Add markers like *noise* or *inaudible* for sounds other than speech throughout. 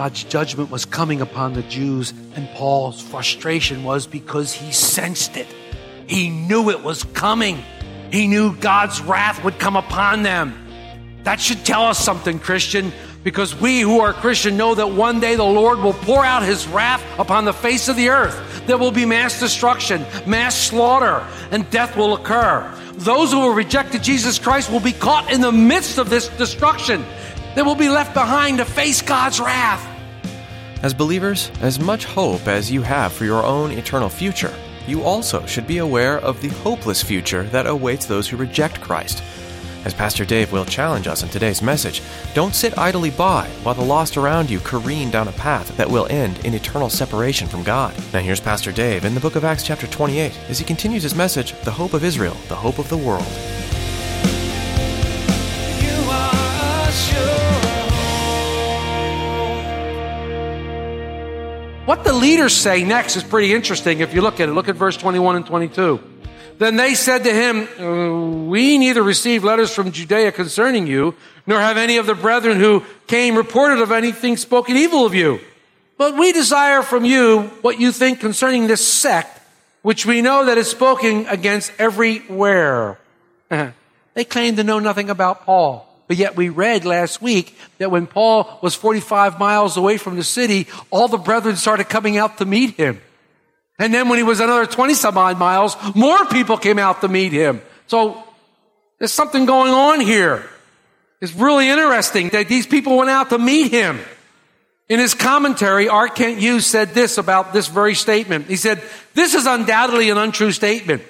God's judgment was coming upon the Jews, and Paul's frustration was because he sensed it. He knew it was coming. He knew God's wrath would come upon them. That should tell us something, Christian, because we who are Christian know that one day the Lord will pour out his wrath upon the face of the earth. There will be mass destruction, mass slaughter, and death will occur. Those who have rejected Jesus Christ will be caught in the midst of this destruction. They will be left behind to face God's wrath. As believers, as much hope as you have for your own eternal future, you also should be aware of the hopeless future that awaits those who reject Christ. As Pastor Dave will challenge us in today's message, don't sit idly by while the lost around you careen down a path that will end in eternal separation from God. Now here's Pastor Dave in the book of Acts chapter 28 as he continues his message, The Hope of Israel, the Hope of the World. What the leaders say next is pretty interesting if you look at it. Look at verse 21 and 22. Then they said to him, "Uh, We neither received letters from Judea concerning you, nor have any of the brethren who came reported of anything spoken evil of you. But we desire from you what you think concerning this sect, which we know that is spoken against everywhere. *laughs* they claim to know nothing about Paul. But yet we read last week that when Paul was 45 miles away from the city, all the brethren started coming out to meet him. And then when he was another 20 some odd miles, more people came out to meet him. So there's something going on here. It's really interesting that these people went out to meet him. In his commentary, R. Kent Hughes said this about this very statement. He said, This is undoubtedly an untrue statement.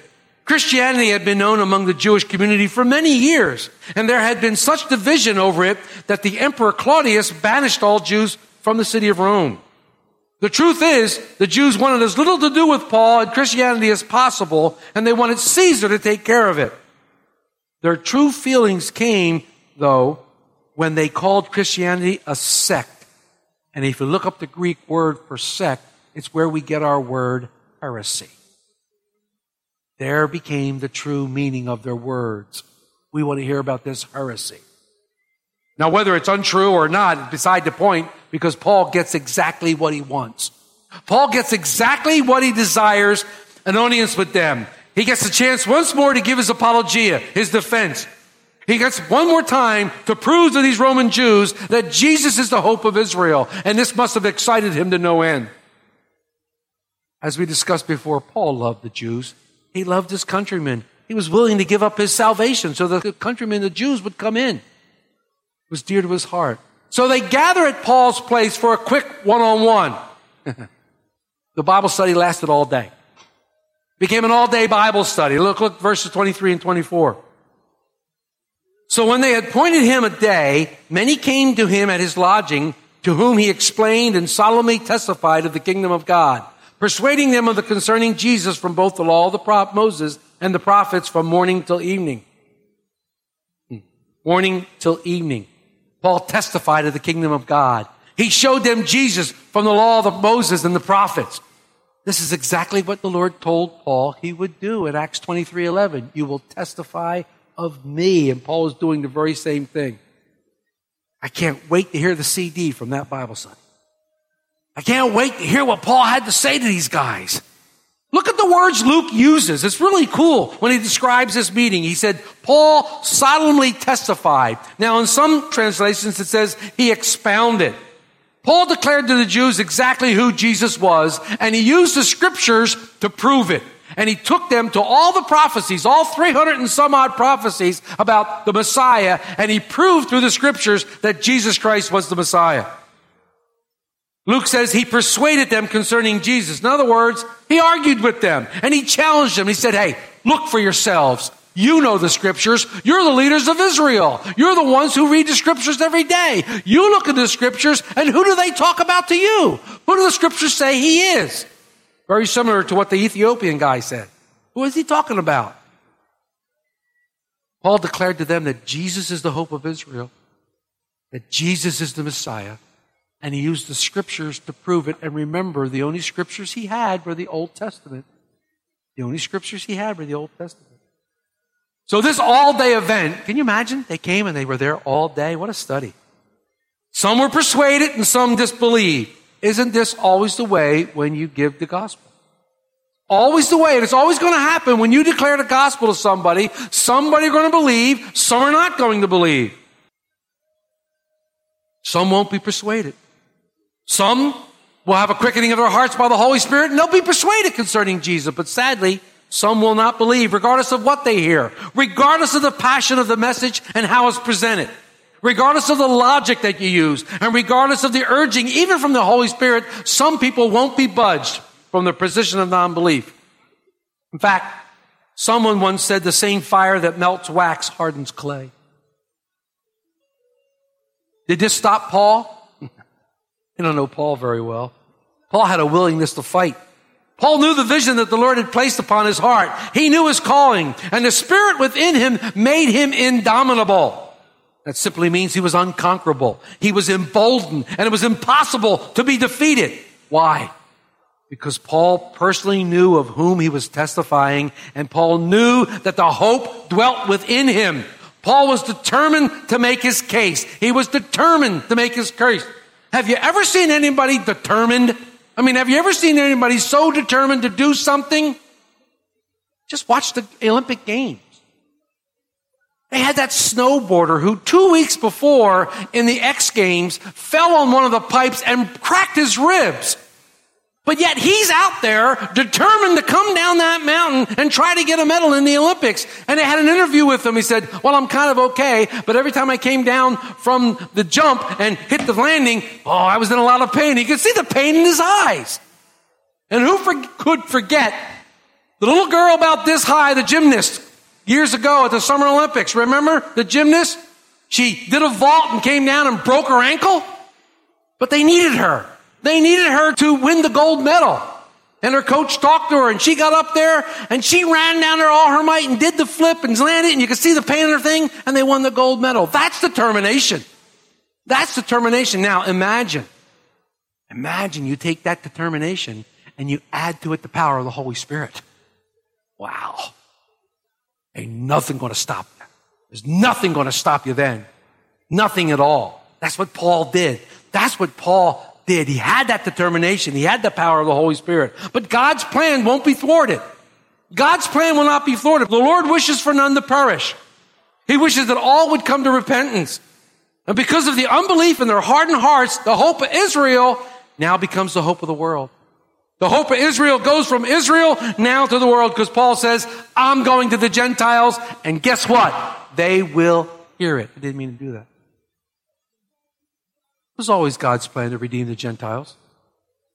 Christianity had been known among the Jewish community for many years, and there had been such division over it that the Emperor Claudius banished all Jews from the city of Rome. The truth is, the Jews wanted as little to do with Paul and Christianity as possible, and they wanted Caesar to take care of it. Their true feelings came, though, when they called Christianity a sect. And if you look up the Greek word for sect, it's where we get our word heresy. There became the true meaning of their words. We want to hear about this heresy. Now, whether it's untrue or not beside the point because Paul gets exactly what he wants. Paul gets exactly what he desires an audience with them. He gets a chance once more to give his apologia, his defense. He gets one more time to prove to these Roman Jews that Jesus is the hope of Israel. And this must have excited him to no end. As we discussed before, Paul loved the Jews. He loved his countrymen. He was willing to give up his salvation so the countrymen, the Jews, would come in. It was dear to his heart. So they gather at Paul's place for a quick one on one. The Bible study lasted all day. Became an all day Bible study. Look, look, verses 23 and 24. So when they had appointed him a day, many came to him at his lodging, to whom he explained and solemnly testified of the kingdom of God, persuading them of the concerning Jesus from both the law of the prophet Moses and the prophets from morning till evening. Hmm. Morning till evening. Paul testified of the kingdom of God. He showed them Jesus from the law of Moses and the prophets. This is exactly what the Lord told Paul he would do in Acts 23 11. You will testify of me. And Paul is doing the very same thing. I can't wait to hear the CD from that Bible study. I can't wait to hear what Paul had to say to these guys. Look at the words Luke uses. It's really cool when he describes this meeting. He said, Paul solemnly testified. Now, in some translations, it says he expounded. Paul declared to the Jews exactly who Jesus was, and he used the scriptures to prove it. And he took them to all the prophecies, all 300 and some odd prophecies about the Messiah, and he proved through the scriptures that Jesus Christ was the Messiah. Luke says he persuaded them concerning Jesus. In other words, he argued with them and he challenged them. He said, Hey, look for yourselves. You know the scriptures. You're the leaders of Israel. You're the ones who read the scriptures every day. You look at the scriptures and who do they talk about to you? Who do the scriptures say he is? Very similar to what the Ethiopian guy said. Who is he talking about? Paul declared to them that Jesus is the hope of Israel, that Jesus is the Messiah, and he used the scriptures to prove it. And remember, the only scriptures he had were the Old Testament. The only scriptures he had were the Old Testament. So this all day event, can you imagine? They came and they were there all day. What a study. Some were persuaded and some disbelieved. Isn't this always the way when you give the gospel? Always the way. And it's always going to happen when you declare the gospel to somebody. Somebody are going to believe. Some are not going to believe. Some won't be persuaded. Some will have a quickening of their hearts by the Holy Spirit and they'll be persuaded concerning Jesus. But sadly, some will not believe, regardless of what they hear, regardless of the passion of the message and how it's presented, regardless of the logic that you use, and regardless of the urging, even from the Holy Spirit, some people won't be budged from their position of non-belief. In fact, someone once said the same fire that melts wax hardens clay. Did this stop Paul? You don't know Paul very well. Paul had a willingness to fight. Paul knew the vision that the Lord had placed upon his heart. He knew his calling, and the spirit within him made him indomitable. That simply means he was unconquerable. He was emboldened, and it was impossible to be defeated. Why? Because Paul personally knew of whom he was testifying, and Paul knew that the hope dwelt within him. Paul was determined to make his case. He was determined to make his case. Have you ever seen anybody determined I mean, have you ever seen anybody so determined to do something? Just watch the Olympic Games. They had that snowboarder who two weeks before in the X Games fell on one of the pipes and cracked his ribs. But yet he's out there determined to come down that mountain and try to get a medal in the Olympics. And they had an interview with him. He said, well, I'm kind of okay, but every time I came down from the jump and hit the landing, oh, I was in a lot of pain. He could see the pain in his eyes. And who for- could forget the little girl about this high, the gymnast, years ago at the Summer Olympics? Remember the gymnast? She did a vault and came down and broke her ankle, but they needed her. They needed her to win the gold medal. And her coach talked to her and she got up there and she ran down there all her might and did the flip and landed and you could see the pain in her thing and they won the gold medal. That's determination. That's determination. Now imagine, imagine you take that determination and you add to it the power of the Holy Spirit. Wow. Ain't nothing going to stop you. There's nothing going to stop you then. Nothing at all. That's what Paul did. That's what Paul did. He had that determination. He had the power of the Holy Spirit. But God's plan won't be thwarted. God's plan will not be thwarted. The Lord wishes for none to perish. He wishes that all would come to repentance. And because of the unbelief in their hardened hearts, the hope of Israel now becomes the hope of the world. The hope of Israel goes from Israel now to the world because Paul says, I'm going to the Gentiles, and guess what? They will hear it. I didn't mean to do that. It was always God's plan to redeem the Gentiles.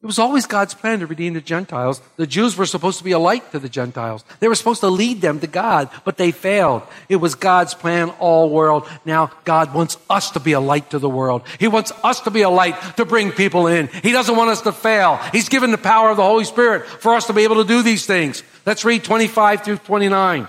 It was always God's plan to redeem the Gentiles. The Jews were supposed to be a light to the Gentiles. They were supposed to lead them to God, but they failed. It was God's plan all world. Now God wants us to be a light to the world. He wants us to be a light to bring people in. He doesn't want us to fail. He's given the power of the Holy Spirit for us to be able to do these things. Let's read 25 through 29.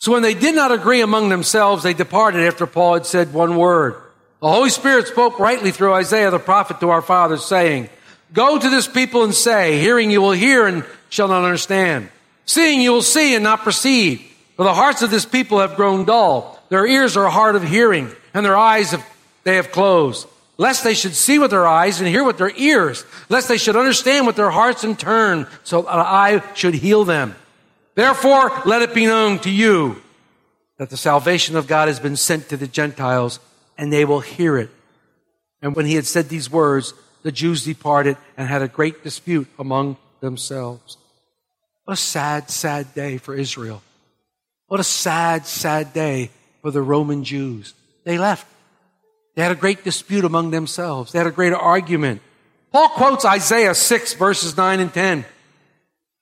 So when they did not agree among themselves, they departed after Paul had said one word. The Holy Spirit spoke rightly through Isaiah the prophet to our fathers, saying, Go to this people and say, Hearing you will hear and shall not understand. Seeing you will see and not perceive. For the hearts of this people have grown dull. Their ears are hard of hearing, and their eyes have, they have closed. Lest they should see with their eyes and hear with their ears, lest they should understand with their hearts and turn, so that I should heal them. Therefore, let it be known to you that the salvation of God has been sent to the Gentiles and they will hear it. And when he had said these words, the Jews departed and had a great dispute among themselves. What a sad, sad day for Israel. What a sad, sad day for the Roman Jews. They left. They had a great dispute among themselves. They had a great argument. Paul quotes Isaiah 6 verses 9 and 10.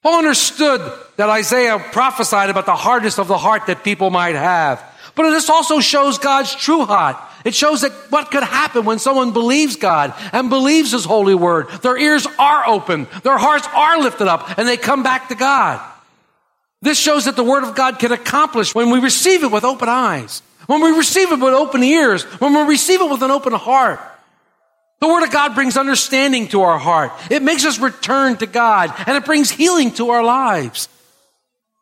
Paul understood that Isaiah prophesied about the hardness of the heart that people might have. But this also shows God's true heart. It shows that what could happen when someone believes God and believes His holy word. Their ears are open, their hearts are lifted up, and they come back to God. This shows that the word of God can accomplish when we receive it with open eyes, when we receive it with open ears, when we receive it with an open heart. The Word of God brings understanding to our heart. It makes us return to God and it brings healing to our lives.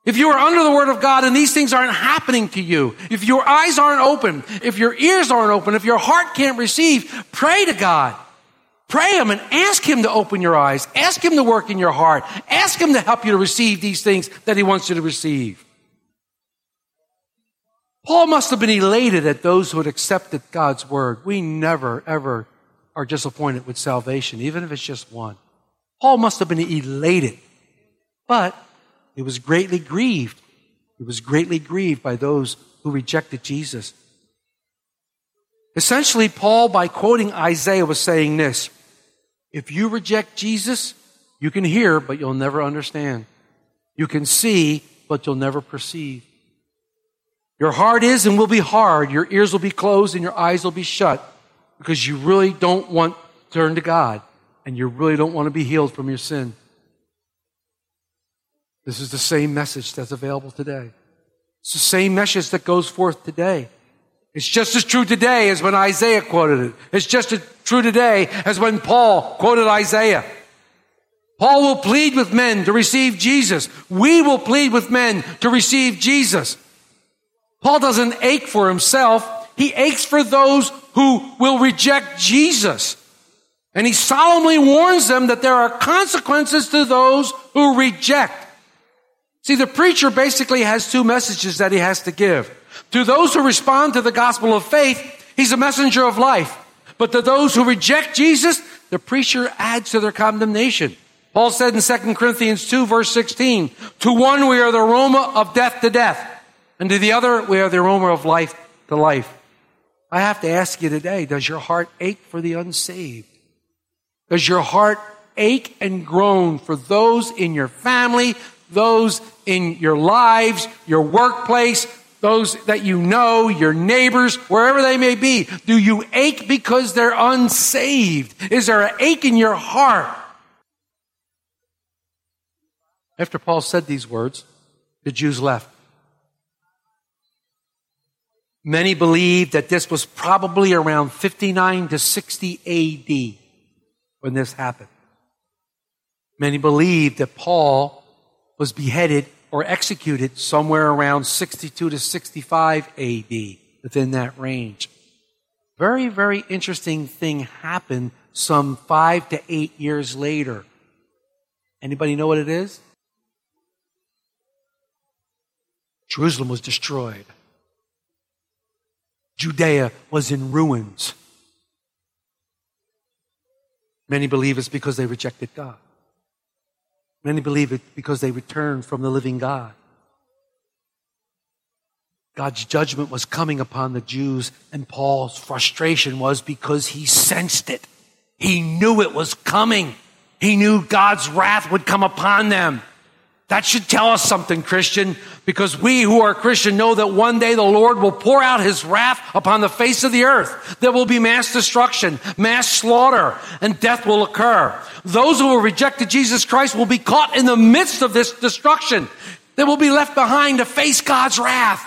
If you are under the Word of God and these things aren't happening to you, if your eyes aren't open, if your ears aren't open, if your heart can't receive, pray to God. Pray Him and ask Him to open your eyes. Ask Him to work in your heart. Ask Him to help you to receive these things that He wants you to receive. Paul must have been elated at those who had accepted God's Word. We never, ever are disappointed with salvation, even if it's just one. Paul must have been elated, but he was greatly grieved. He was greatly grieved by those who rejected Jesus. Essentially, Paul, by quoting Isaiah, was saying this If you reject Jesus, you can hear, but you'll never understand. You can see, but you'll never perceive. Your heart is and will be hard. Your ears will be closed and your eyes will be shut because you really don't want to turn to God and you really don't want to be healed from your sin. This is the same message that's available today. It's the same message that goes forth today. It's just as true today as when Isaiah quoted it. It's just as true today as when Paul quoted Isaiah. Paul will plead with men to receive Jesus. We will plead with men to receive Jesus. Paul doesn't ache for himself. He aches for those who will reject Jesus. And he solemnly warns them that there are consequences to those who reject. See, the preacher basically has two messages that he has to give. To those who respond to the gospel of faith, he's a messenger of life. But to those who reject Jesus, the preacher adds to their condemnation. Paul said in 2 Corinthians 2 verse 16, to one we are the aroma of death to death, and to the other we are the aroma of life to life. I have to ask you today, does your heart ache for the unsaved? Does your heart ache and groan for those in your family, those in your lives, your workplace, those that you know, your neighbors, wherever they may be? Do you ache because they're unsaved? Is there an ache in your heart? After Paul said these words, the Jews left. Many believe that this was probably around 59 to 60 AD when this happened. Many believe that Paul was beheaded or executed somewhere around 62 to 65 AD, within that range. Very, very interesting thing happened some five to eight years later. Anybody know what it is? Jerusalem was destroyed. Judea was in ruins. Many believe it's because they rejected God. Many believe it because they returned from the living God. God's judgment was coming upon the Jews, and Paul's frustration was because he sensed it. He knew it was coming. He knew God's wrath would come upon them. That should tell us something, Christian, because we who are Christian know that one day the Lord will pour out his wrath upon the face of the earth. There will be mass destruction, mass slaughter, and death will occur. Those who have rejected Jesus Christ will be caught in the midst of this destruction. They will be left behind to face God's wrath.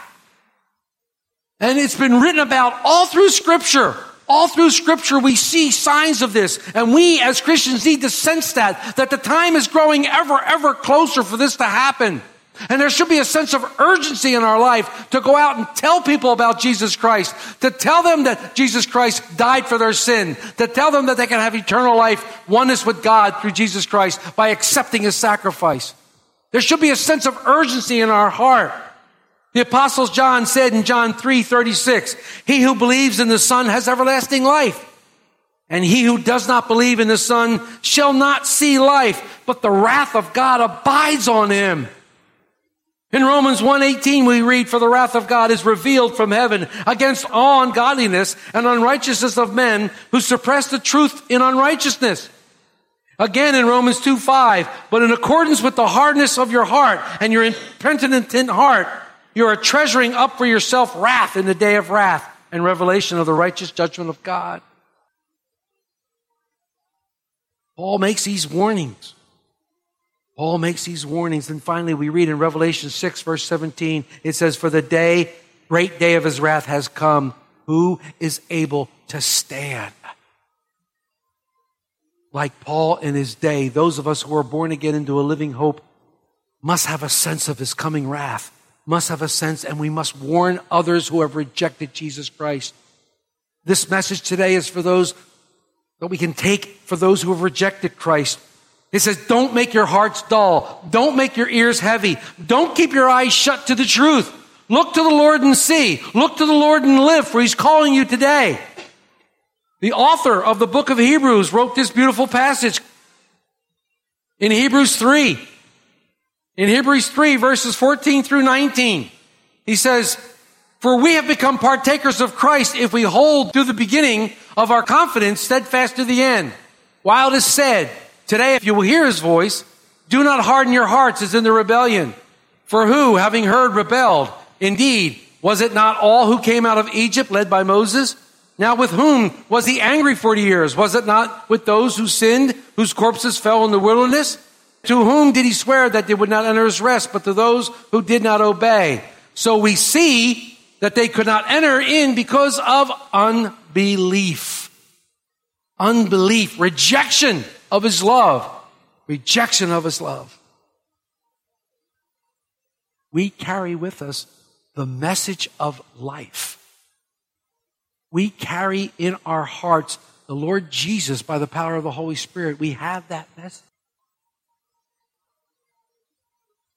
And it's been written about all through scripture. All through scripture, we see signs of this. And we as Christians need to sense that, that the time is growing ever, ever closer for this to happen. And there should be a sense of urgency in our life to go out and tell people about Jesus Christ, to tell them that Jesus Christ died for their sin, to tell them that they can have eternal life, oneness with God through Jesus Christ by accepting his sacrifice. There should be a sense of urgency in our heart. The apostle John said in John 3, 36, he who believes in the son has everlasting life. And he who does not believe in the son shall not see life, but the wrath of God abides on him. In Romans 1:18 we read for the wrath of God is revealed from heaven against all ungodliness and unrighteousness of men who suppress the truth in unrighteousness. Again in Romans 2 5, but in accordance with the hardness of your heart and your impenitent heart, you are treasuring up for yourself wrath in the day of wrath and revelation of the righteous judgment of God. Paul makes these warnings. Paul makes these warnings. And finally, we read in Revelation 6, verse 17, it says, For the day, great day of his wrath has come. Who is able to stand? Like Paul in his day, those of us who are born again into a living hope must have a sense of his coming wrath, must have a sense, and we must warn others who have rejected Jesus Christ. This message today is for those that we can take for those who have rejected Christ. It says, don't make your hearts dull. Don't make your ears heavy. Don't keep your eyes shut to the truth. Look to the Lord and see. Look to the Lord and live, for He's calling you today. The author of the book of Hebrews wrote this beautiful passage in Hebrews 3. In Hebrews 3, verses 14 through 19, he says, For we have become partakers of Christ if we hold to the beginning of our confidence steadfast to the end. While it is said, Today, if you will hear his voice, do not harden your hearts as in the rebellion. For who, having heard, rebelled? Indeed, was it not all who came out of Egypt led by Moses? Now with whom was he angry 40 years? Was it not with those who sinned, whose corpses fell in the wilderness? To whom did he swear that they would not enter his rest, but to those who did not obey? So we see that they could not enter in because of unbelief. Unbelief, rejection of his love, rejection of his love. We carry with us the message of life. We carry in our hearts the Lord Jesus by the power of the Holy Spirit. We have that message.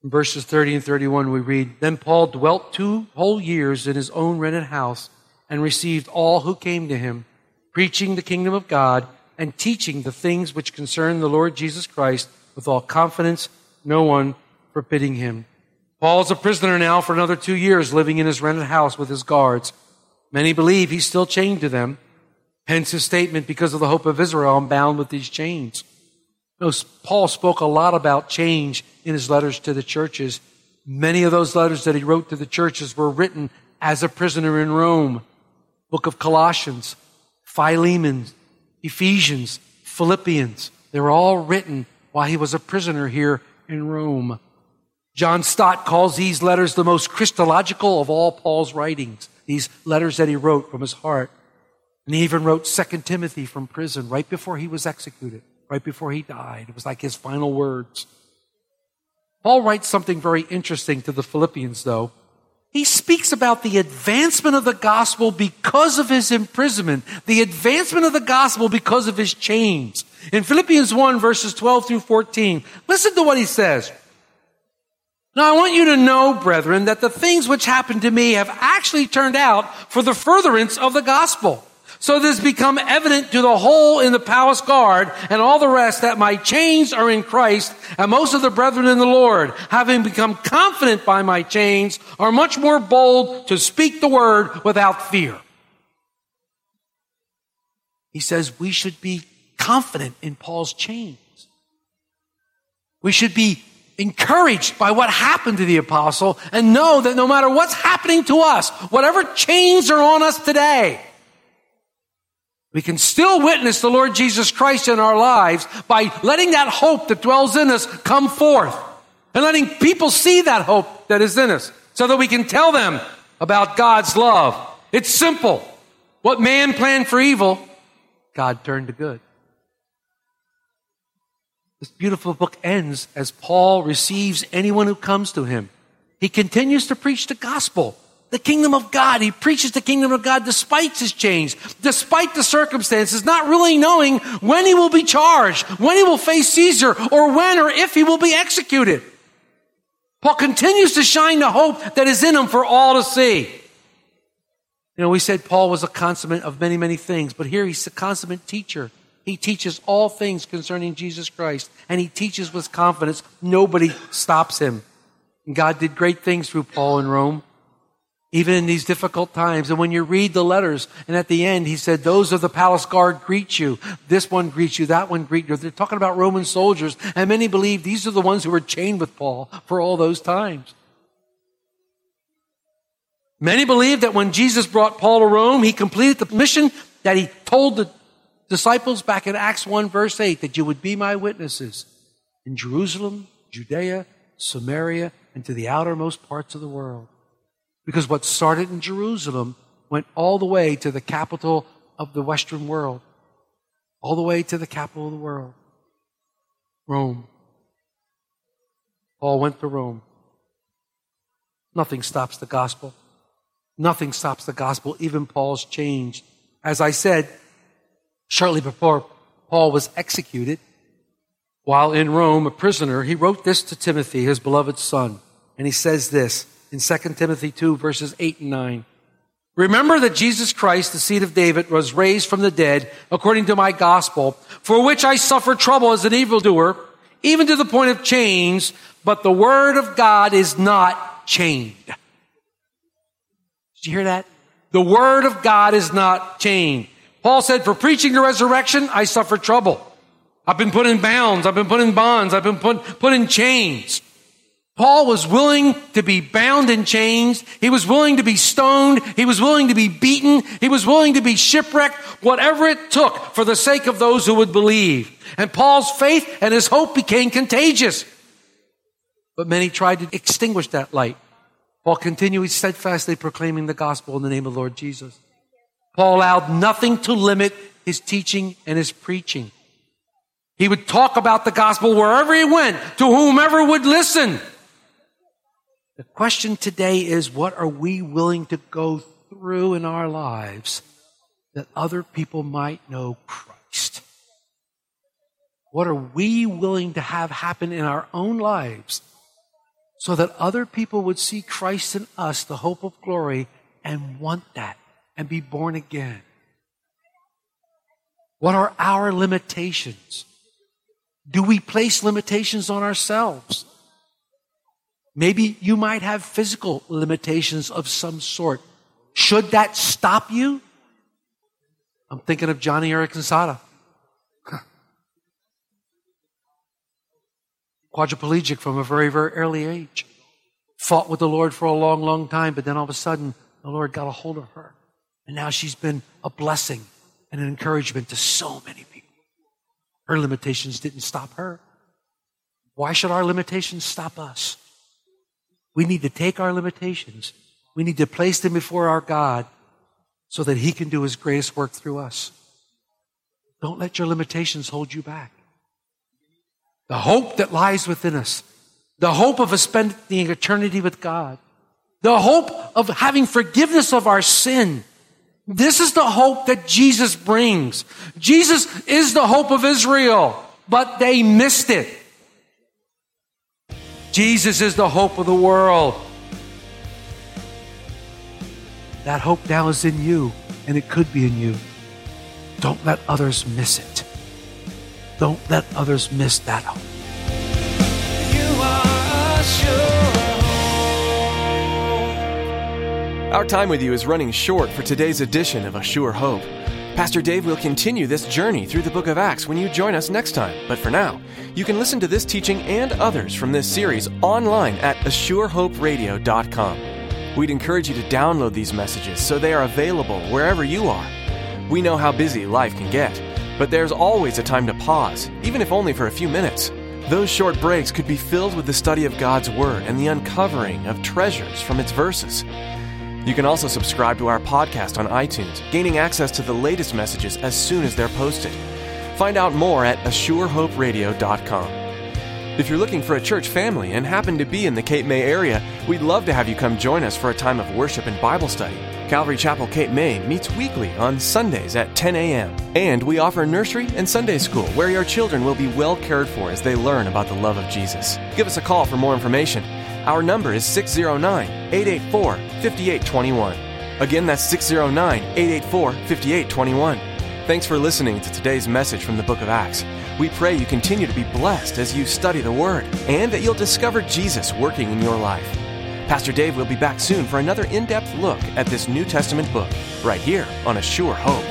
In verses 30 and 31, we read Then Paul dwelt two whole years in his own rented house and received all who came to him, preaching the kingdom of God and teaching the things which concern the Lord Jesus Christ with all confidence, no one forbidding him. Paul is a prisoner now for another two years, living in his rented house with his guards. Many believe he's still chained to them. Hence his statement, because of the hope of Israel, I'm bound with these chains. Paul spoke a lot about change in his letters to the churches. Many of those letters that he wrote to the churches were written as a prisoner in Rome. Book of Colossians, Philemon, Ephesians, Philippians. They were all written while he was a prisoner here in Rome. John Stott calls these letters the most Christological of all Paul's writings these letters that he wrote from his heart. And he even wrote Second Timothy from prison right before he was executed, right before he died. It was like his final words. Paul writes something very interesting to the Philippians, though. He speaks about the advancement of the gospel because of his imprisonment, the advancement of the gospel because of his chains. In Philippians 1, verses 12 through 14, listen to what he says. Now I want you to know, brethren, that the things which happened to me have actually turned out for the furtherance of the gospel. So it has become evident to the whole in the palace guard and all the rest that my chains are in Christ and most of the brethren in the Lord, having become confident by my chains, are much more bold to speak the word without fear. He says we should be confident in Paul's chains. We should be encouraged by what happened to the apostle and know that no matter what's happening to us, whatever chains are on us today, we can still witness the Lord Jesus Christ in our lives by letting that hope that dwells in us come forth and letting people see that hope that is in us so that we can tell them about God's love. It's simple. What man planned for evil, God turned to good. This beautiful book ends as Paul receives anyone who comes to him. He continues to preach the gospel, the kingdom of God. He preaches the kingdom of God despite his chains, despite the circumstances, not really knowing when he will be charged, when he will face Caesar, or when or if he will be executed. Paul continues to shine the hope that is in him for all to see. You know, we said Paul was a consummate of many, many things, but here he's a consummate teacher. He teaches all things concerning Jesus Christ, and he teaches with confidence. Nobody stops him. God did great things through Paul in Rome. Even in these difficult times. And when you read the letters, and at the end, he said, Those of the palace guard greet you. This one greets you, that one greets you. They're talking about Roman soldiers, and many believe these are the ones who were chained with Paul for all those times. Many believe that when Jesus brought Paul to Rome, he completed the mission that he told the disciples back in Acts 1, verse 8, that you would be my witnesses in Jerusalem, Judea, Samaria, and to the outermost parts of the world. Because what started in Jerusalem went all the way to the capital of the Western world, all the way to the capital of the world, Rome. Paul went to Rome. Nothing stops the gospel. Nothing stops the gospel. Even Paul's changed. As I said, shortly before Paul was executed, while in Rome, a prisoner, he wrote this to Timothy, his beloved son. And he says this in 2 Timothy 2, verses 8 and 9. Remember that Jesus Christ, the seed of David, was raised from the dead according to my gospel, for which I suffer trouble as an evildoer, even to the point of chains, but the word of God is not chained. Did you hear that? The word of God is not chained. Paul said, for preaching the resurrection, I suffer trouble. I've been put in bounds. I've been put in bonds. I've been put, put in chains. Paul was willing to be bound in chains. He was willing to be stoned. He was willing to be beaten. He was willing to be shipwrecked, whatever it took for the sake of those who would believe. And Paul's faith and his hope became contagious. But many tried to extinguish that light. while continuing steadfastly proclaiming the gospel in the name of Lord Jesus. Paul allowed nothing to limit his teaching and his preaching. He would talk about the gospel wherever he went, to whomever would listen. The question today is what are we willing to go through in our lives that other people might know Christ? What are we willing to have happen in our own lives so that other people would see Christ in us, the hope of glory, and want that and be born again? What are our limitations? Do we place limitations on ourselves? Maybe you might have physical limitations of some sort. Should that stop you? I'm thinking of Joni Eareckson Tada. Quadriplegic from a very, very early age. Fought with the Lord for a long, long time, but then all of a sudden, the Lord got a hold of her. And now she's been a blessing and an encouragement to so many people. Her limitations didn't stop her. Why should our limitations stop us? We need to take our limitations. We need to place them before our God so that He can do His greatest work through us. Don't let your limitations hold you back. The hope that lies within us, the hope of spending eternity with God, the hope of having forgiveness of our sin. This is the hope that Jesus brings. Jesus is the hope of Israel, but they missed it. Jesus is the hope of the world. That hope now is in you, and it could be in you. Don't let others miss it. Don't let others miss that hope. You are sure. Our time with you is running short for today's edition of A Sure Hope. Pastor Dave will continue this journey through the book of Acts when you join us next time. But for now, you can listen to this teaching and others from this series online at ASureHoperadio.com. We'd encourage you to download these messages so they are available wherever you are. We know how busy life can get, but there's always a time to pause, even if only for a few minutes. Those short breaks could be filled with the study of God's Word and the uncovering of treasures from its verses. You can also subscribe to our podcast on iTunes, gaining access to the latest messages as soon as they're posted. Find out more at ASureHoperadio.com. If you're looking for a church family and happen to be in the Cape May area, we'd love to have you come join us for a time of worship and Bible study. Calvary Chapel Cape May meets weekly on Sundays at 10 a.m. And we offer nursery and Sunday school where your children will be well cared for as they learn about the love of Jesus. Give us a call for more information. Our number is 609 884 5821. Again, that's 609 884 5821. Thanks for listening to today's message from the book of Acts. We pray you continue to be blessed as you study the Word and that you'll discover Jesus working in your life. Pastor Dave will be back soon for another in depth look at this New Testament book, right here on A Sure Hope.